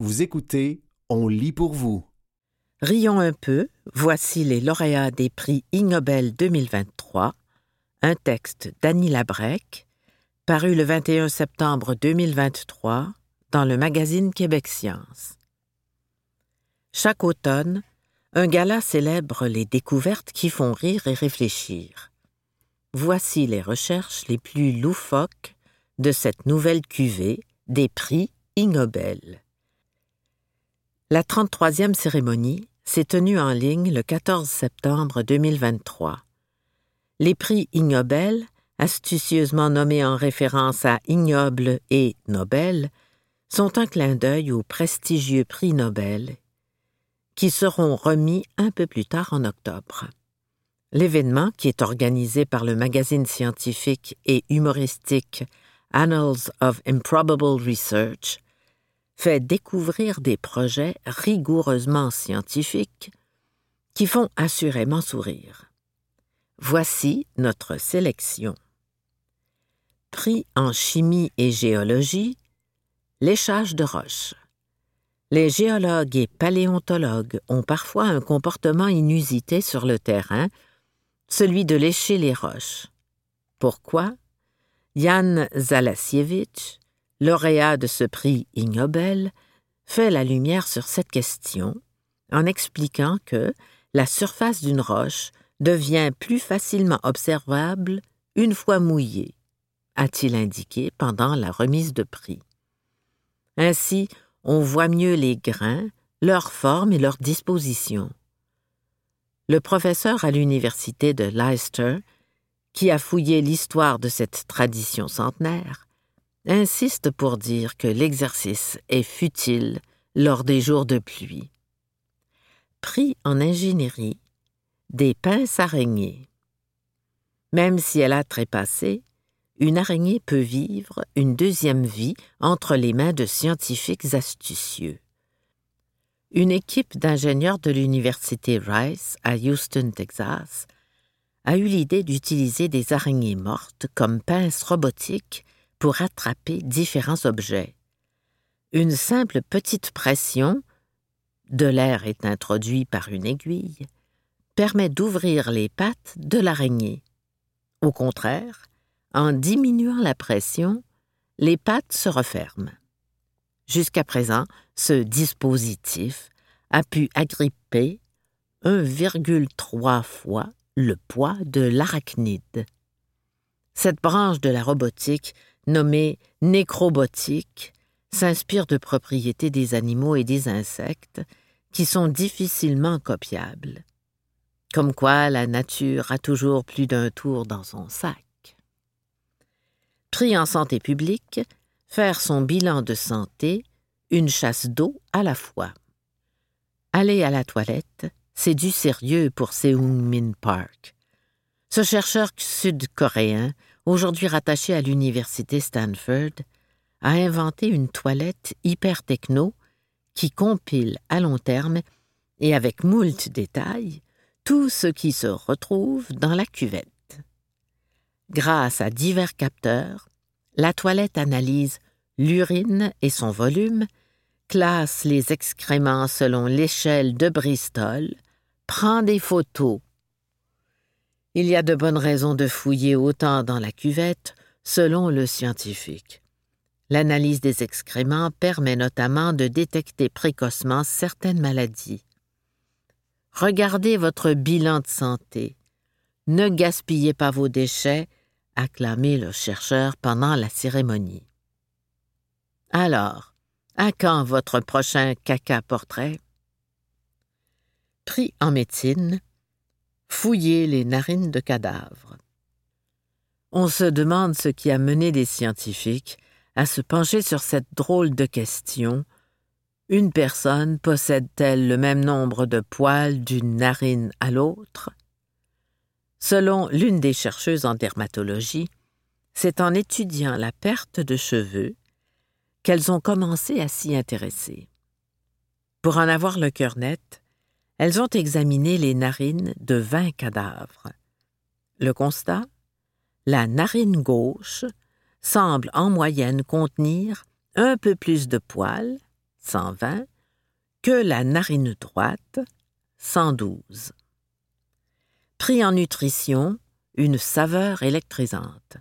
Vous écoutez On lit pour vous. Rions un peu, voici les lauréats des prix Ig Nobel 2023, un texte d'Annie Labrec, paru le 21 septembre 2023 dans le magazine Québec Science. Chaque automne, un gala célèbre les découvertes qui font rire et réfléchir. Voici les recherches les plus loufoques de cette nouvelle cuvée des prix Ig Nobel. La 33e cérémonie s'est tenue en ligne le 14 septembre 2023. Les prix Ig Nobel, astucieusement nommés en référence à ignoble et Nobel, sont un clin d'œil au prestigieux prix Nobel, qui seront remis un peu plus tard en octobre. L'événement, qui est organisé par le magazine scientifique et humoristique Annals of Improbable Research, fait découvrir des projets rigoureusement scientifiques qui font assurément sourire. Voici notre sélection. Prix en chimie et géologie, léchage de roches. Les géologues et paléontologues ont parfois un comportement inusité sur le terrain, celui de lécher les roches. Pourquoi? Jan Zalasiewicz, lauréat de ce prix Ig Nobel, fait la lumière sur cette question en expliquant que la surface d'une roche devient plus facilement observable une fois mouillée, a-t-il indiqué pendant la remise de prix. Ainsi, on voit mieux les grains, leur forme et leur disposition. Le professeur à l'université de Leicester, qui a fouillé l'histoire de cette tradition centenaire, insiste pour dire que l'exercice est futile lors des jours de pluie. Pris en ingénierie, des pinces araignées. Même si elle a trépassé, une araignée peut vivre une deuxième vie entre les mains de scientifiques astucieux. Une équipe d'ingénieurs de l'Université Rice à Houston, Texas, a eu l'idée d'utiliser des araignées mortes comme pinces robotiques pour attraper différents objets. Une simple petite pression, de l'air est introduit par une aiguille, permet d'ouvrir les pattes de l'araignée. Au contraire, en diminuant la pression, les pattes se referment. Jusqu'à présent, ce dispositif a pu agripper 1,3 fois le poids de l'arachnide. Cette branche de la robotique, nommée nécrobotique, s'inspire de propriétés des animaux et des insectes qui sont difficilement copiables. Comme quoi la nature a toujours plus d'un tour dans son sac. Pris en santé publique, faire son bilan de santé, une chasse d'eau à la fois. Aller à la toilette, c'est du sérieux pour Seung-min Park. Ce chercheur sud-coréen, aujourd'hui rattaché à l'université Stanford, a inventé une toilette hyper techno qui compile à long terme et avec moult détails tout ce qui se retrouve dans la cuvette. Grâce à divers capteurs, la toilette analyse l'urine et son volume, classe les excréments selon l'échelle de Bristol, prend des photos. Il y a de bonnes raisons de fouiller autant dans la cuvette, selon le scientifique. L'analyse des excréments permet notamment de détecter précocement certaines maladies. Regardez votre bilan de santé. Ne gaspillez pas vos déchets acclamé le chercheur pendant la cérémonie. Alors, à quand votre prochain caca portrait? Pris en médecine, fouiller les narines de cadavres. On se demande ce qui a mené des scientifiques à se pencher sur cette drôle de question. Une personne possède-t-elle le même nombre de poils d'une narine à l'autre? Selon l'une des chercheuses en dermatologie, c'est en étudiant la perte de cheveux qu'elles ont commencé à s'y intéresser. Pour en avoir le cœur net, elles ont examiné les narines de vingt cadavres. Le constat? La narine gauche semble en moyenne contenir un peu plus de poils, 120, que la narine droite, 112. Prix en nutrition, une saveur électrisante.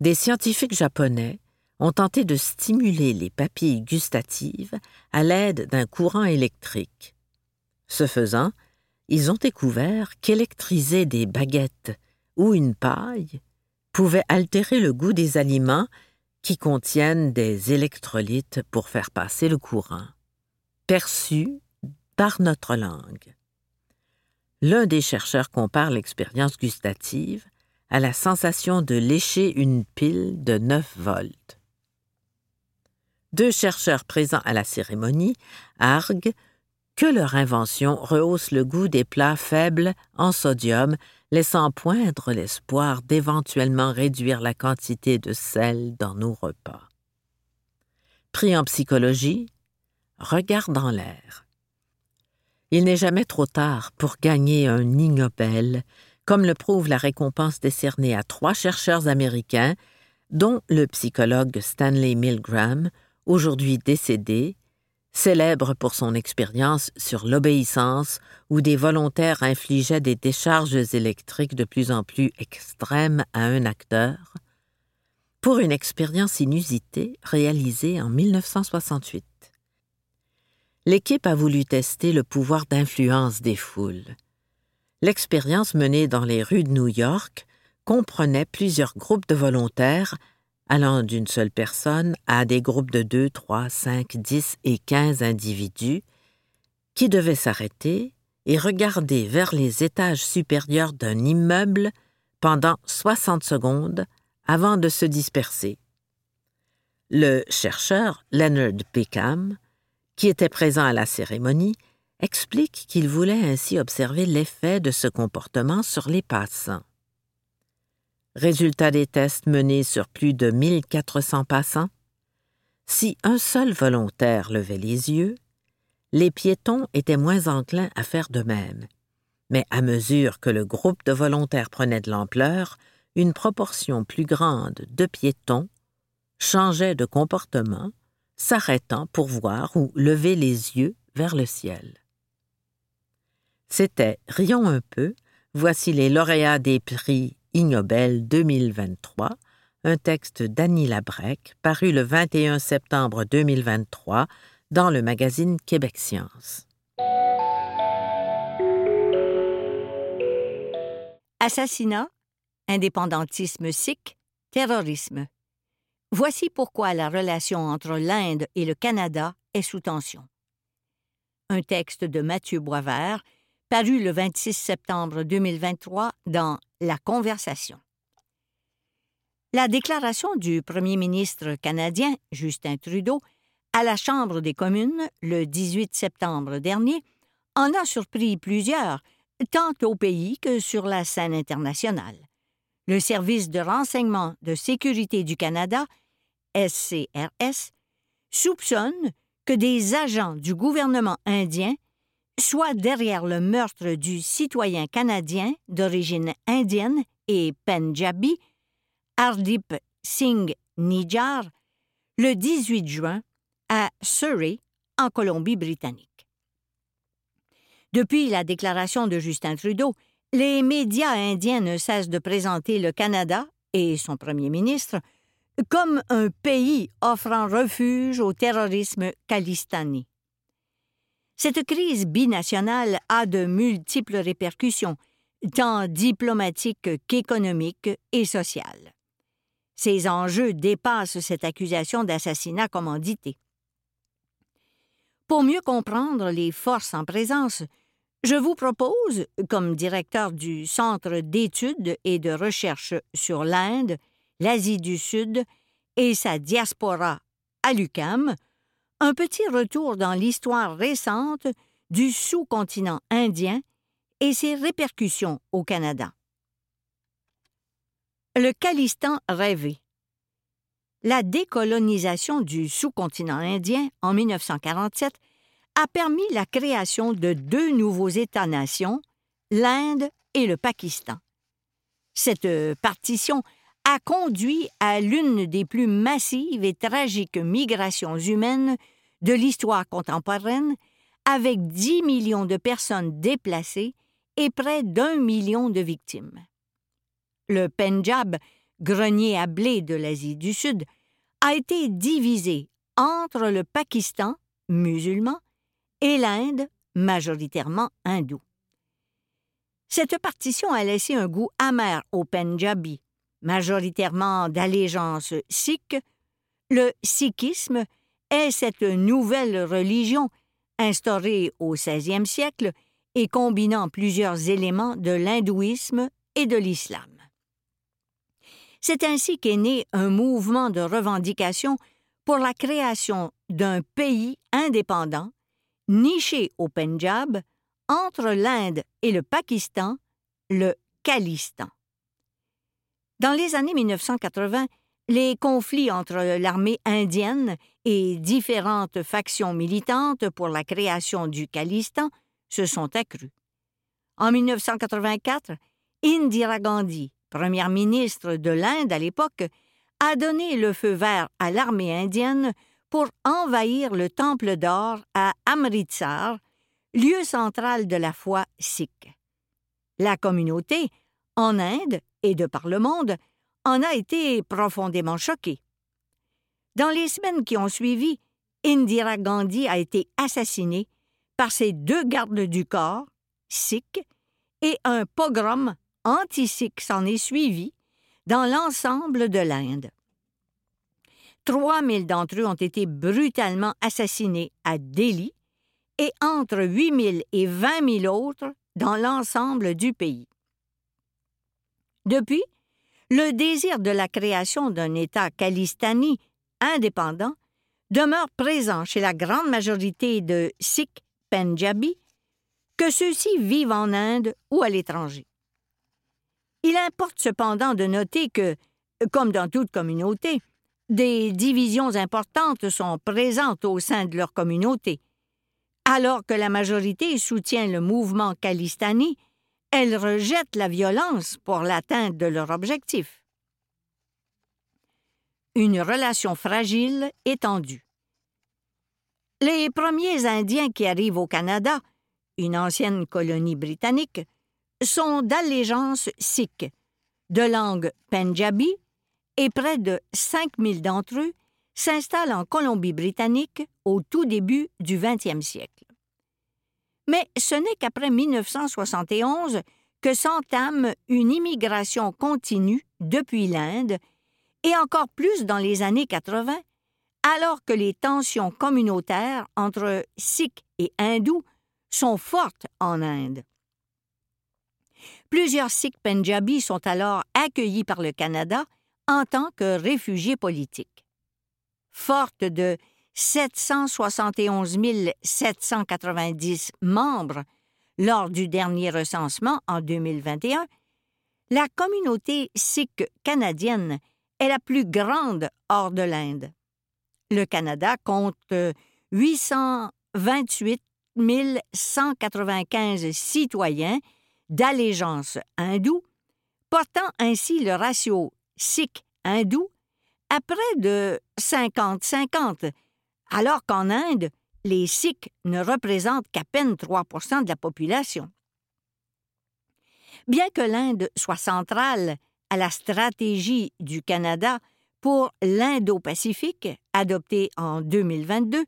Des scientifiques japonais ont tenté de stimuler les papilles gustatives à l'aide d'un courant électrique. Ce faisant, ils ont découvert qu'électriser des baguettes ou une paille pouvait altérer le goût des aliments qui contiennent des électrolytes pour faire passer le courant, perçu par notre langue. L'un des chercheurs compare l'expérience gustative à la sensation de lécher une pile de 9 volts. Deux chercheurs présents à la cérémonie arguent que leur invention rehausse le goût des plats faibles en sodium, laissant poindre l'espoir d'éventuellement réduire la quantité de sel dans nos repas. Pris en psychologie, regarde dans l'air. Il n'est jamais trop tard pour gagner un Ig Nobel, comme le prouve la récompense décernée à trois chercheurs américains, dont le psychologue Stanley Milgram, aujourd'hui décédé, célèbre pour son expérience sur l'obéissance où des volontaires infligeaient des décharges électriques de plus en plus extrêmes à un acteur, pour une expérience inusitée réalisée en 1968. L'équipe a voulu tester le pouvoir d'influence des foules. L'expérience menée dans les rues de New York comprenait plusieurs groupes de volontaires allant d'une seule personne à des groupes de deux, trois, cinq, dix et quinze individus, qui devaient s'arrêter et regarder vers les étages supérieurs d'un immeuble pendant soixante secondes avant de se disperser. Le chercheur Leonard Peckham, qui était présent à la cérémonie, explique qu'il voulait ainsi observer l'effet de ce comportement sur les passants. Résultat des tests menés sur plus de 1400 passants. Si un seul volontaire levait les yeux, les piétons étaient moins enclins à faire de même. Mais à mesure que le groupe de volontaires prenait de l'ampleur, une proportion plus grande de piétons changeait de comportement, s'arrêtant pour voir ou lever les yeux vers le ciel. C'était Rions un peu, voici les lauréats des prix Nobel 2023, un texte d'Annie Labrec paru le 21 septembre 2023 dans le magazine Québec Science. Assassinat, indépendantisme sikh, terrorisme. Voici pourquoi la relation entre l'Inde et le Canada est sous tension. Un texte de Mathieu Boisvert paru le 26 septembre 2023 dans La Conversation. La déclaration du premier ministre canadien, Justin Trudeau, à la Chambre des communes le 18 septembre dernier en a surpris plusieurs, tant au pays que sur la scène internationale. Le Service de renseignement de sécurité du Canada, SCRS, soupçonne que des agents du gouvernement indien soit derrière le meurtre du citoyen canadien d'origine indienne et Punjabi, Ardip Singh Nijjar, le 18 juin à Surrey, en Colombie-Britannique. Depuis la déclaration de Justin Trudeau, les médias indiens ne cessent de présenter le Canada et son premier ministre comme un pays offrant refuge au terrorisme khalistani. Cette crise binationale a de multiples répercussions, tant diplomatiques qu'économiques et sociales. Ces enjeux dépassent cette accusation d'assassinat commandité. Pour mieux comprendre les forces en présence, je vous propose, comme directeur du Centre d'études et de recherche sur l'Inde, l'Asie du Sud et sa diaspora à l'UCAM, un petit retour dans l'histoire récente du sous-continent indien et ses répercussions au Canada. Le Khalistan rêvé. La décolonisation du sous-continent indien en 1947 a permis la création de deux nouveaux États-nations, l'Inde et le Pakistan. Cette partition a conduit à l'une des plus massives et tragiques migrations humaines de l'histoire contemporaine avec 10 millions de personnes déplacées et près d'un million de victimes. Le Pendjab, grenier à blé de l'Asie du Sud, a été divisé entre le Pakistan, musulman, et l'Inde, majoritairement hindoue. Cette partition a laissé un goût amer au Pendjabi, majoritairement d'allégeance sikh. Le sikhisme est cette nouvelle religion instaurée au XVIe siècle et combinant plusieurs éléments de l'hindouisme et de l'islam. C'est ainsi qu'est né un mouvement de revendication pour la création d'un pays indépendant, niché au Pendjab, entre l'Inde et le Pakistan, le Khalistan. Dans les années 1980, les conflits entre l'armée indienne et différentes factions militantes pour la création du Khalistan se sont accrus. En 1984, Indira Gandhi, première ministre de l'Inde à l'époque, a donné le feu vert à l'armée indienne pour envahir le Temple d'or à Amritsar, lieu central de la foi sikh. La communauté, en Inde et de par le monde, en a été profondément choquée. Dans les semaines qui ont suivi, Indira Gandhi a été assassinée par ses deux gardes du corps, sikhs, et un pogrom anti-sikh s'en est suivi dans l'ensemble de l'Inde. 3000 d'entre eux ont été brutalement assassinés à Delhi et entre 8 000 et 20 000 autres dans l'ensemble du pays. Depuis, le désir de la création d'un État khalistani indépendant demeure présent chez la grande majorité de Sikhs Pendjabi, que ceux-ci vivent en Inde ou à l'étranger. Il importe cependant de noter que, comme dans toute communauté, des divisions importantes sont présentes au sein de leur communauté, alors que la majorité soutient le mouvement Khalistani, elle rejette la violence pour l'atteinte de leur objectif. Une relation fragile étendue. Les premiers Indiens qui arrivent au Canada, une ancienne colonie britannique, sont d'allégeance sikh, de langue pendjabi, et près de 5000 d'entre eux s'installent en Colombie-Britannique au tout début du XXe siècle. Mais ce n'est qu'après 1971 que s'entame une immigration continue depuis l'Inde, et encore plus dans les années 80, alors que les tensions communautaires entre Sikhs et Hindous sont fortes en Inde. Plusieurs Sikhs Pendjabis sont alors accueillis par le Canada en tant que réfugiés politiques. Forte de 771 790 membres lors du dernier recensement en 2021, la communauté sikh canadienne est la plus grande hors de l'Inde. Le Canada compte 828 195 citoyens d'allégeance hindoue, portant ainsi le ratio sikh-hindou à près de 50-50, alors qu'en Inde, les Sikhs ne représentent qu'à peine 3% de la population. Bien que l'Inde soit centrale à la stratégie du Canada pour l'Indo-Pacifique, adoptée en 2022,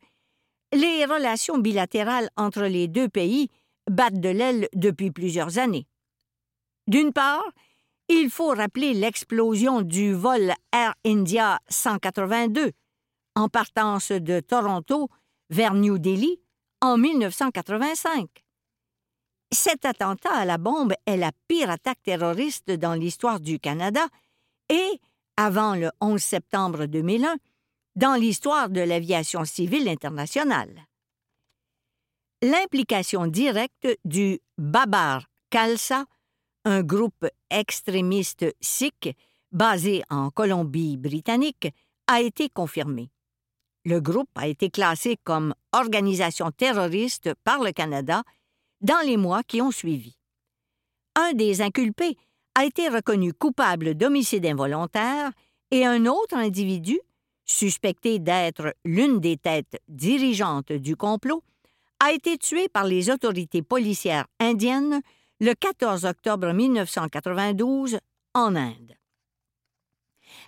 les relations bilatérales entre les deux pays battent de l'aile depuis plusieurs années. D'une part, il faut rappeler l'explosion du vol Air India 182 en partance de Toronto vers New Delhi en 1985. Cet attentat à la bombe est la pire attaque terroriste dans l'histoire du Canada et, avant le 11 septembre 2001, dans l'histoire de l'aviation civile internationale l'implication directe du Babar Khalsa, un groupe extrémiste sikh basé en Colombie-Britannique, a été confirmée. Le groupe a été classé comme organisation terroriste par le Canada dans les mois qui ont suivi. Un des inculpés a été reconnu coupable d'homicide involontaire et un autre individu, suspecté d'être l'une des têtes dirigeantes du complot, a été tué par les autorités policières indiennes le 14 octobre 1992 en Inde.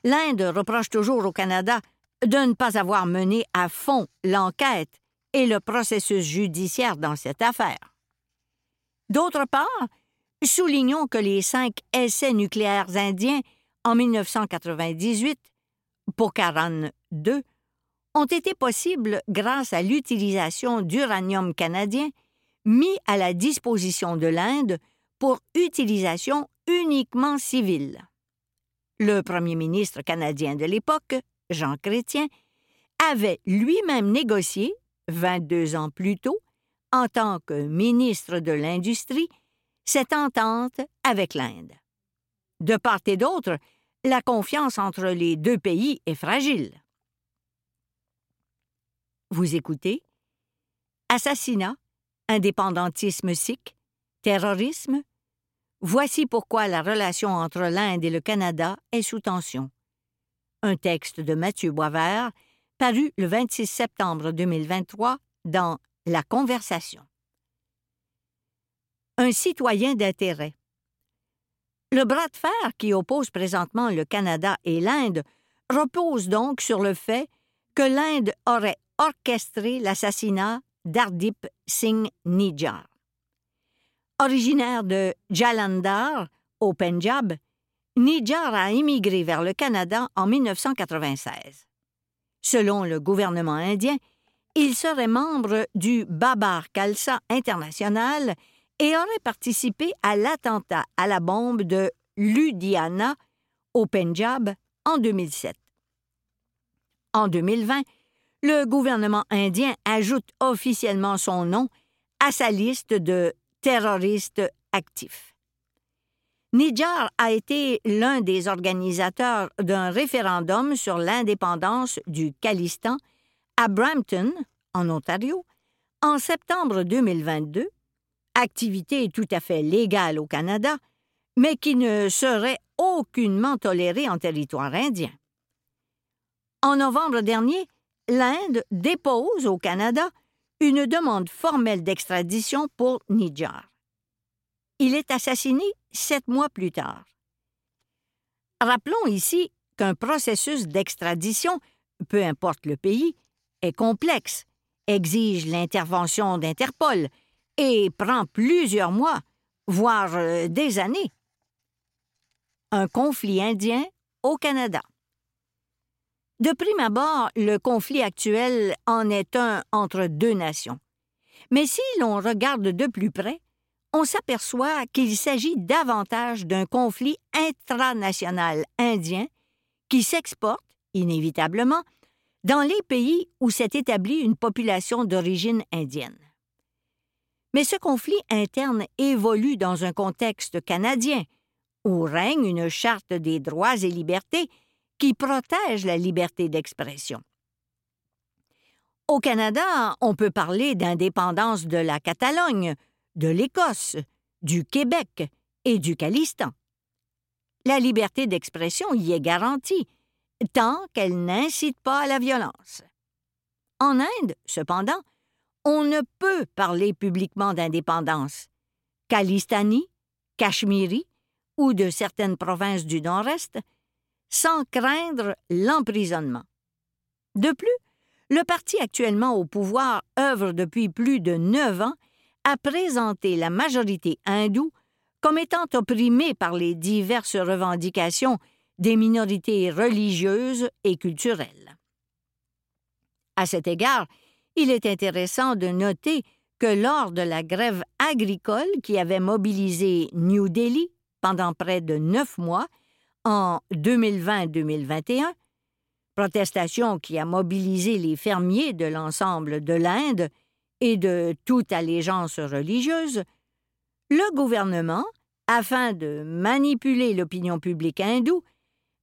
L'Inde reproche toujours au Canada de ne pas avoir mené à fond l'enquête et le processus judiciaire dans cette affaire. D'autre part, soulignons que les cinq essais nucléaires indiens en 1998, Pokhran 2, ont été possibles grâce à l'utilisation d'uranium canadien mis à la disposition de l'Inde pour utilisation uniquement civile. Le premier ministre canadien de l'époque, Jean Chrétien, avait lui-même négocié, 22 ans plus tôt, en tant que ministre de l'Industrie, cette entente avec l'Inde. De part et d'autre, la confiance entre les deux pays est fragile. Vous écoutez Assassinat, indépendantisme sikh, terrorisme. Voici pourquoi la relation entre l'Inde et le Canada est sous tension. Un texte de Mathieu Boisvert, paru le 26 septembre 2023 dans La Conversation. Un citoyen d'intérêt. Le bras de fer qui oppose présentement le Canada et l'Inde repose donc sur le fait que l'Inde aurait orchestré l'assassinat d'Ardip Singh Nijjar. Originaire de Jalandhar, au Punjab, Nijjar a immigré vers le Canada en 1996. Selon le gouvernement indien, il serait membre du Babar Khalsa International et aurait participé à l'attentat à la bombe de Ludhiana, au Punjab, en 2007. En 2020, le gouvernement indien ajoute officiellement son nom à sa liste de terroristes actifs. Nijar a été l'un des organisateurs d'un référendum sur l'indépendance du Khalistan à Brampton, en Ontario, en septembre 2022, activité tout à fait légale au Canada, mais qui ne serait aucunement tolérée en territoire indien. En novembre dernier, l'Inde dépose au Canada une demande formelle d'extradition pour Nijar. Il est assassiné sept mois plus tard. Rappelons ici qu'un processus d'extradition, peu importe le pays, est complexe, exige l'intervention d'Interpol et prend plusieurs mois, voire euh, des années. Un conflit indien au Canada. De prime abord, le conflit actuel en est un entre deux nations. Mais si l'on regarde de plus près, on s'aperçoit qu'il s'agit davantage d'un conflit intranational indien qui s'exporte, inévitablement, dans les pays où s'est établie une population d'origine indienne. Mais ce conflit interne évolue dans un contexte canadien, où règne une charte des droits et libertés qui protège la liberté d'expression. Au Canada, on peut parler d'indépendance de la Catalogne, de l'Écosse, du Québec et du Calistan. La liberté d'expression y est garantie, tant qu'elle n'incite pas à la violence. En Inde, cependant, on ne peut parler publiquement d'indépendance. Kalistani, Cachemiri ou de certaines provinces du Nord-Est sans craindre l'emprisonnement. De plus, le parti actuellement au pouvoir œuvre depuis plus de neuf ans à présenter la majorité hindoue comme étant opprimée par les diverses revendications des minorités religieuses et culturelles. À cet égard, il est intéressant de noter que lors de la grève agricole qui avait mobilisé New Delhi pendant près de neuf mois en 2020-2021, protestation qui a mobilisé les fermiers de l'ensemble de l'Inde et de toute allégeance religieuse, le gouvernement, afin de manipuler l'opinion publique hindoue,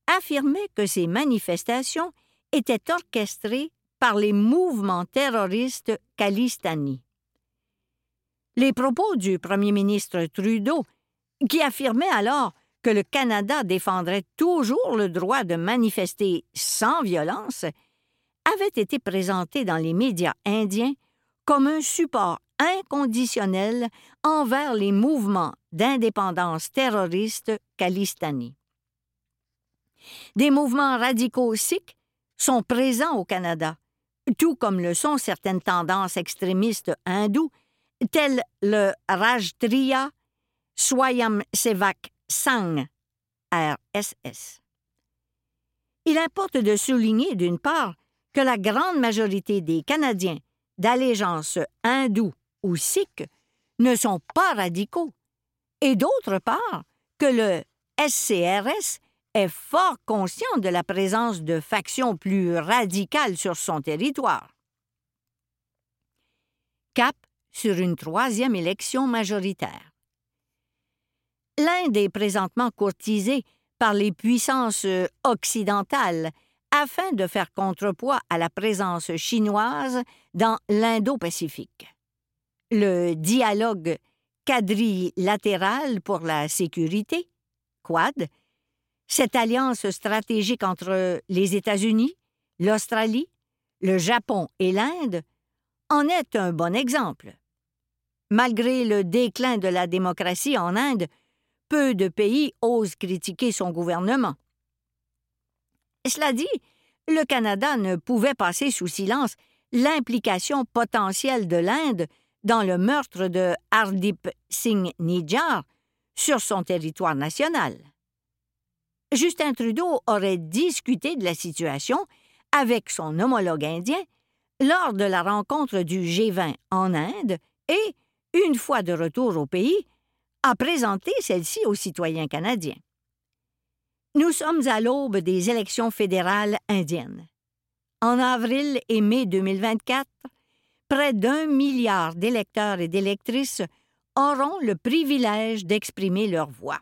affirmait que ces manifestations étaient orchestrées par les mouvements terroristes Khalistani. Les propos du premier ministre Trudeau, qui affirmait alors que le Canada défendrait toujours le droit de manifester sans violence, avait été présenté dans les médias indiens comme un support inconditionnel envers les mouvements d'indépendance terroristes khalistani. Des mouvements radicaux sikhs sont présents au Canada, tout comme le sont certaines tendances extrémistes hindoues, telles le Rajtriya Swayam Sevak Sangh, RSS. Il importe de souligner, d'une part, que la grande majorité des Canadiens d'allégeance hindoue ou sikh ne sont pas radicaux, et d'autre part, que le SCRS est fort conscient de la présence de factions plus radicales sur son territoire. Cap sur une troisième élection majoritaire. L'Inde est présentement courtisée par les puissances occidentales afin de faire contrepoids à la présence chinoise dans l'Indo-Pacifique. Le dialogue quadrilatéral pour la sécurité, Quad, cette alliance stratégique entre les États-Unis, l'Australie, le Japon et l'Inde en est un bon exemple. Malgré le déclin de la démocratie en Inde, peu de pays osent critiquer son gouvernement. Cela dit, le Canada ne pouvait passer sous silence l'implication potentielle de l'Inde dans le meurtre de Hardip Singh Nijjar sur son territoire national. Justin Trudeau aurait discuté de la situation avec son homologue indien lors de la rencontre du G20 en Inde et, une fois de retour au pays, a présenté celle-ci aux citoyens canadiens. Nous sommes à l'aube des élections fédérales indiennes. En avril et mai 2024, près d'un milliard d'électeurs et d'électrices auront le privilège d'exprimer leur voix.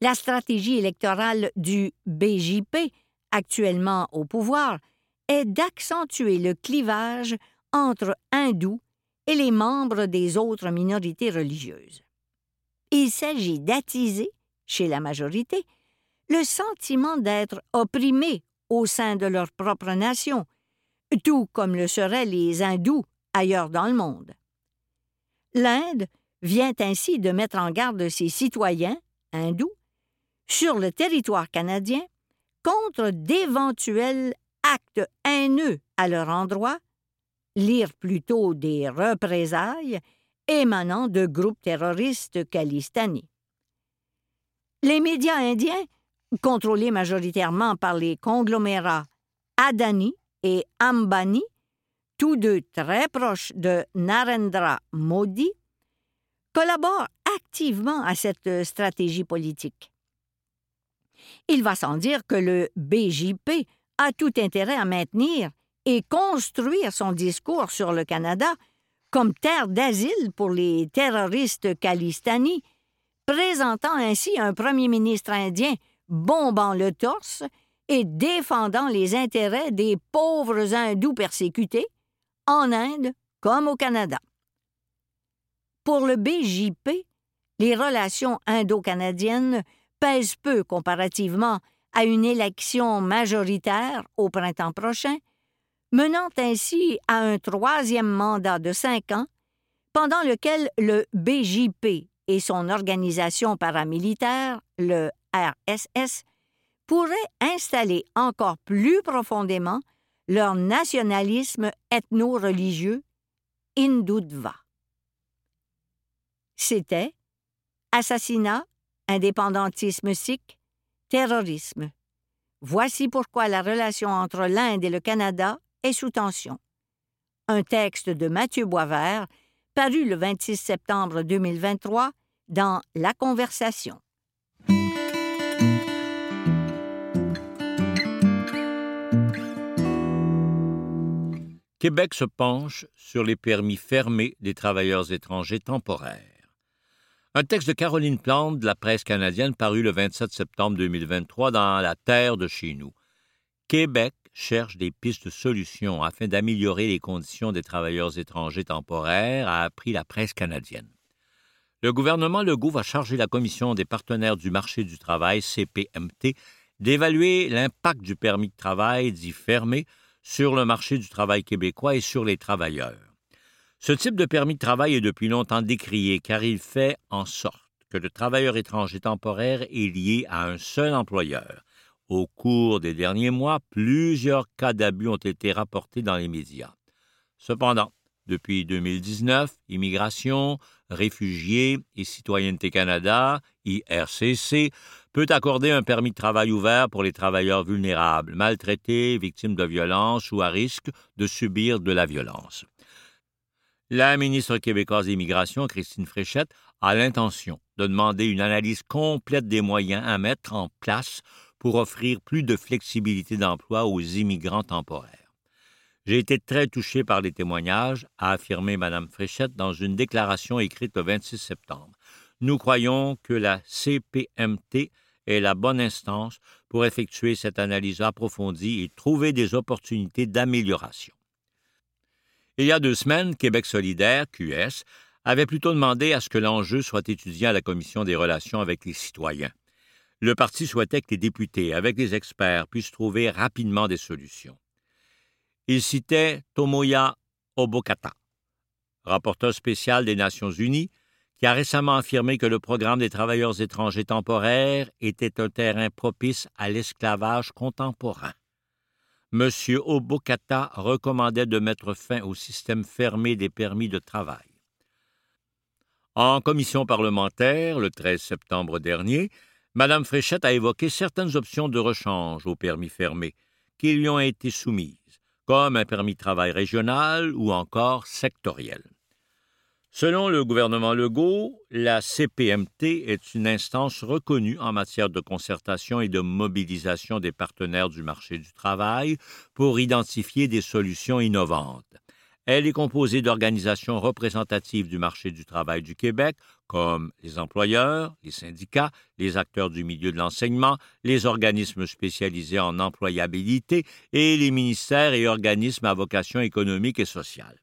La stratégie électorale du BJP, actuellement au pouvoir, est d'accentuer le clivage entre hindous et les membres des autres minorités religieuses. Il s'agit d'attiser, chez la majorité, le sentiment d'être opprimés au sein de leur propre nation, tout comme le seraient les hindous ailleurs dans le monde. L'Inde vient ainsi de mettre en garde ses citoyens, hindous, sur le territoire canadien contre d'éventuels actes haineux à leur endroit lire plutôt des représailles émanant de groupes terroristes khalistani. Les médias indiens, contrôlés majoritairement par les conglomérats Adani et Ambani, tous deux très proches de Narendra Modi, collaborent activement à cette stratégie politique. Il va sans dire que le BJP a tout intérêt à maintenir et construire son discours sur le Canada comme terre d'asile pour les terroristes khalistani, présentant ainsi un premier ministre indien bombant le torse et défendant les intérêts des pauvres hindous persécutés, en Inde comme au Canada. Pour le BJP, les relations indo-canadiennes pèsent peu comparativement à une élection majoritaire au printemps prochain, menant ainsi à un troisième mandat de cinq ans, pendant lequel le BJP et son organisation paramilitaire, le RSS, pourraient installer encore plus profondément leur nationalisme ethno-religieux Hindutva. C'était assassinat, indépendantisme sikh, terrorisme. Voici pourquoi la relation entre l'Inde et le Canada est sous tension. Un texte de Mathieu Boisvert, paru le 26 septembre 2023 dans La Conversation. Québec se penche sur les permis fermés des travailleurs étrangers temporaires. Un texte de Caroline Plante de la presse canadienne paru le 27 septembre 2023 dans La Terre de chez nous. Québec cherche des pistes de solutions afin d'améliorer les conditions des travailleurs étrangers temporaires, a appris la presse canadienne. Le gouvernement Legault va charger la Commission des partenaires du marché du travail, CPMT, d'évaluer l'impact du permis de travail dit fermé sur le marché du travail québécois et sur les travailleurs. Ce type de permis de travail est depuis longtemps décrié car il fait en sorte que le travailleur étranger temporaire est lié à un seul employeur. Au cours des derniers mois, plusieurs cas d'abus ont été rapportés dans les médias. Cependant, depuis 2019, Immigration, Réfugiés et Citoyenneté Canada, IRCC, peut accorder un permis de travail ouvert pour les travailleurs vulnérables, maltraités, victimes de violences ou à risque de subir de la violence. La ministre québécoise d'Immigration, Christine Fréchette, a l'intention de demander une analyse complète des moyens à mettre en place pour offrir plus de flexibilité d'emploi aux immigrants temporaires. J'ai été très touché par les témoignages, a affirmé Mme Fréchette dans une déclaration écrite le 26 septembre. Nous croyons que la CPMT est la bonne instance pour effectuer cette analyse approfondie et trouver des opportunités d'amélioration. Il y a deux semaines, Québec solidaire, QS, avait plutôt demandé à ce que l'enjeu soit étudié à la Commission des relations avec les citoyens. Le parti souhaitait que les députés, avec les experts, puissent trouver rapidement des solutions. Il citait Tomoya Obokata, rapporteur spécial des Nations unies, qui a récemment affirmé que le programme des travailleurs étrangers temporaires était un terrain propice à l'esclavage contemporain. M. Obokata recommandait de mettre fin au système fermé des permis de travail. En commission parlementaire, le 13 septembre dernier, Mme Fréchette a évoqué certaines options de rechange au permis fermé qui lui ont été soumises, comme un permis de travail régional ou encore sectoriel. Selon le gouvernement Legault, la CPMT est une instance reconnue en matière de concertation et de mobilisation des partenaires du marché du travail pour identifier des solutions innovantes. Elle est composée d'organisations représentatives du marché du travail du Québec, comme les employeurs, les syndicats, les acteurs du milieu de l'enseignement, les organismes spécialisés en employabilité et les ministères et organismes à vocation économique et sociale.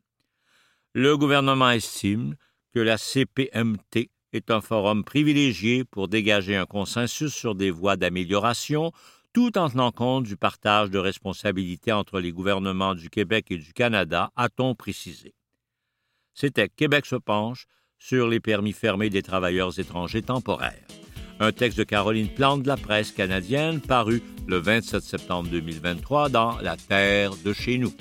Le gouvernement estime que la CPMT est un forum privilégié pour dégager un consensus sur des voies d'amélioration tout en tenant compte du partage de responsabilités entre les gouvernements du Québec et du Canada, a-t-on précisé. C'était Québec se penche sur les permis fermés des travailleurs étrangers temporaires. Un texte de Caroline Plante de la presse canadienne paru le 27 septembre 2023 dans La Terre de chez nous.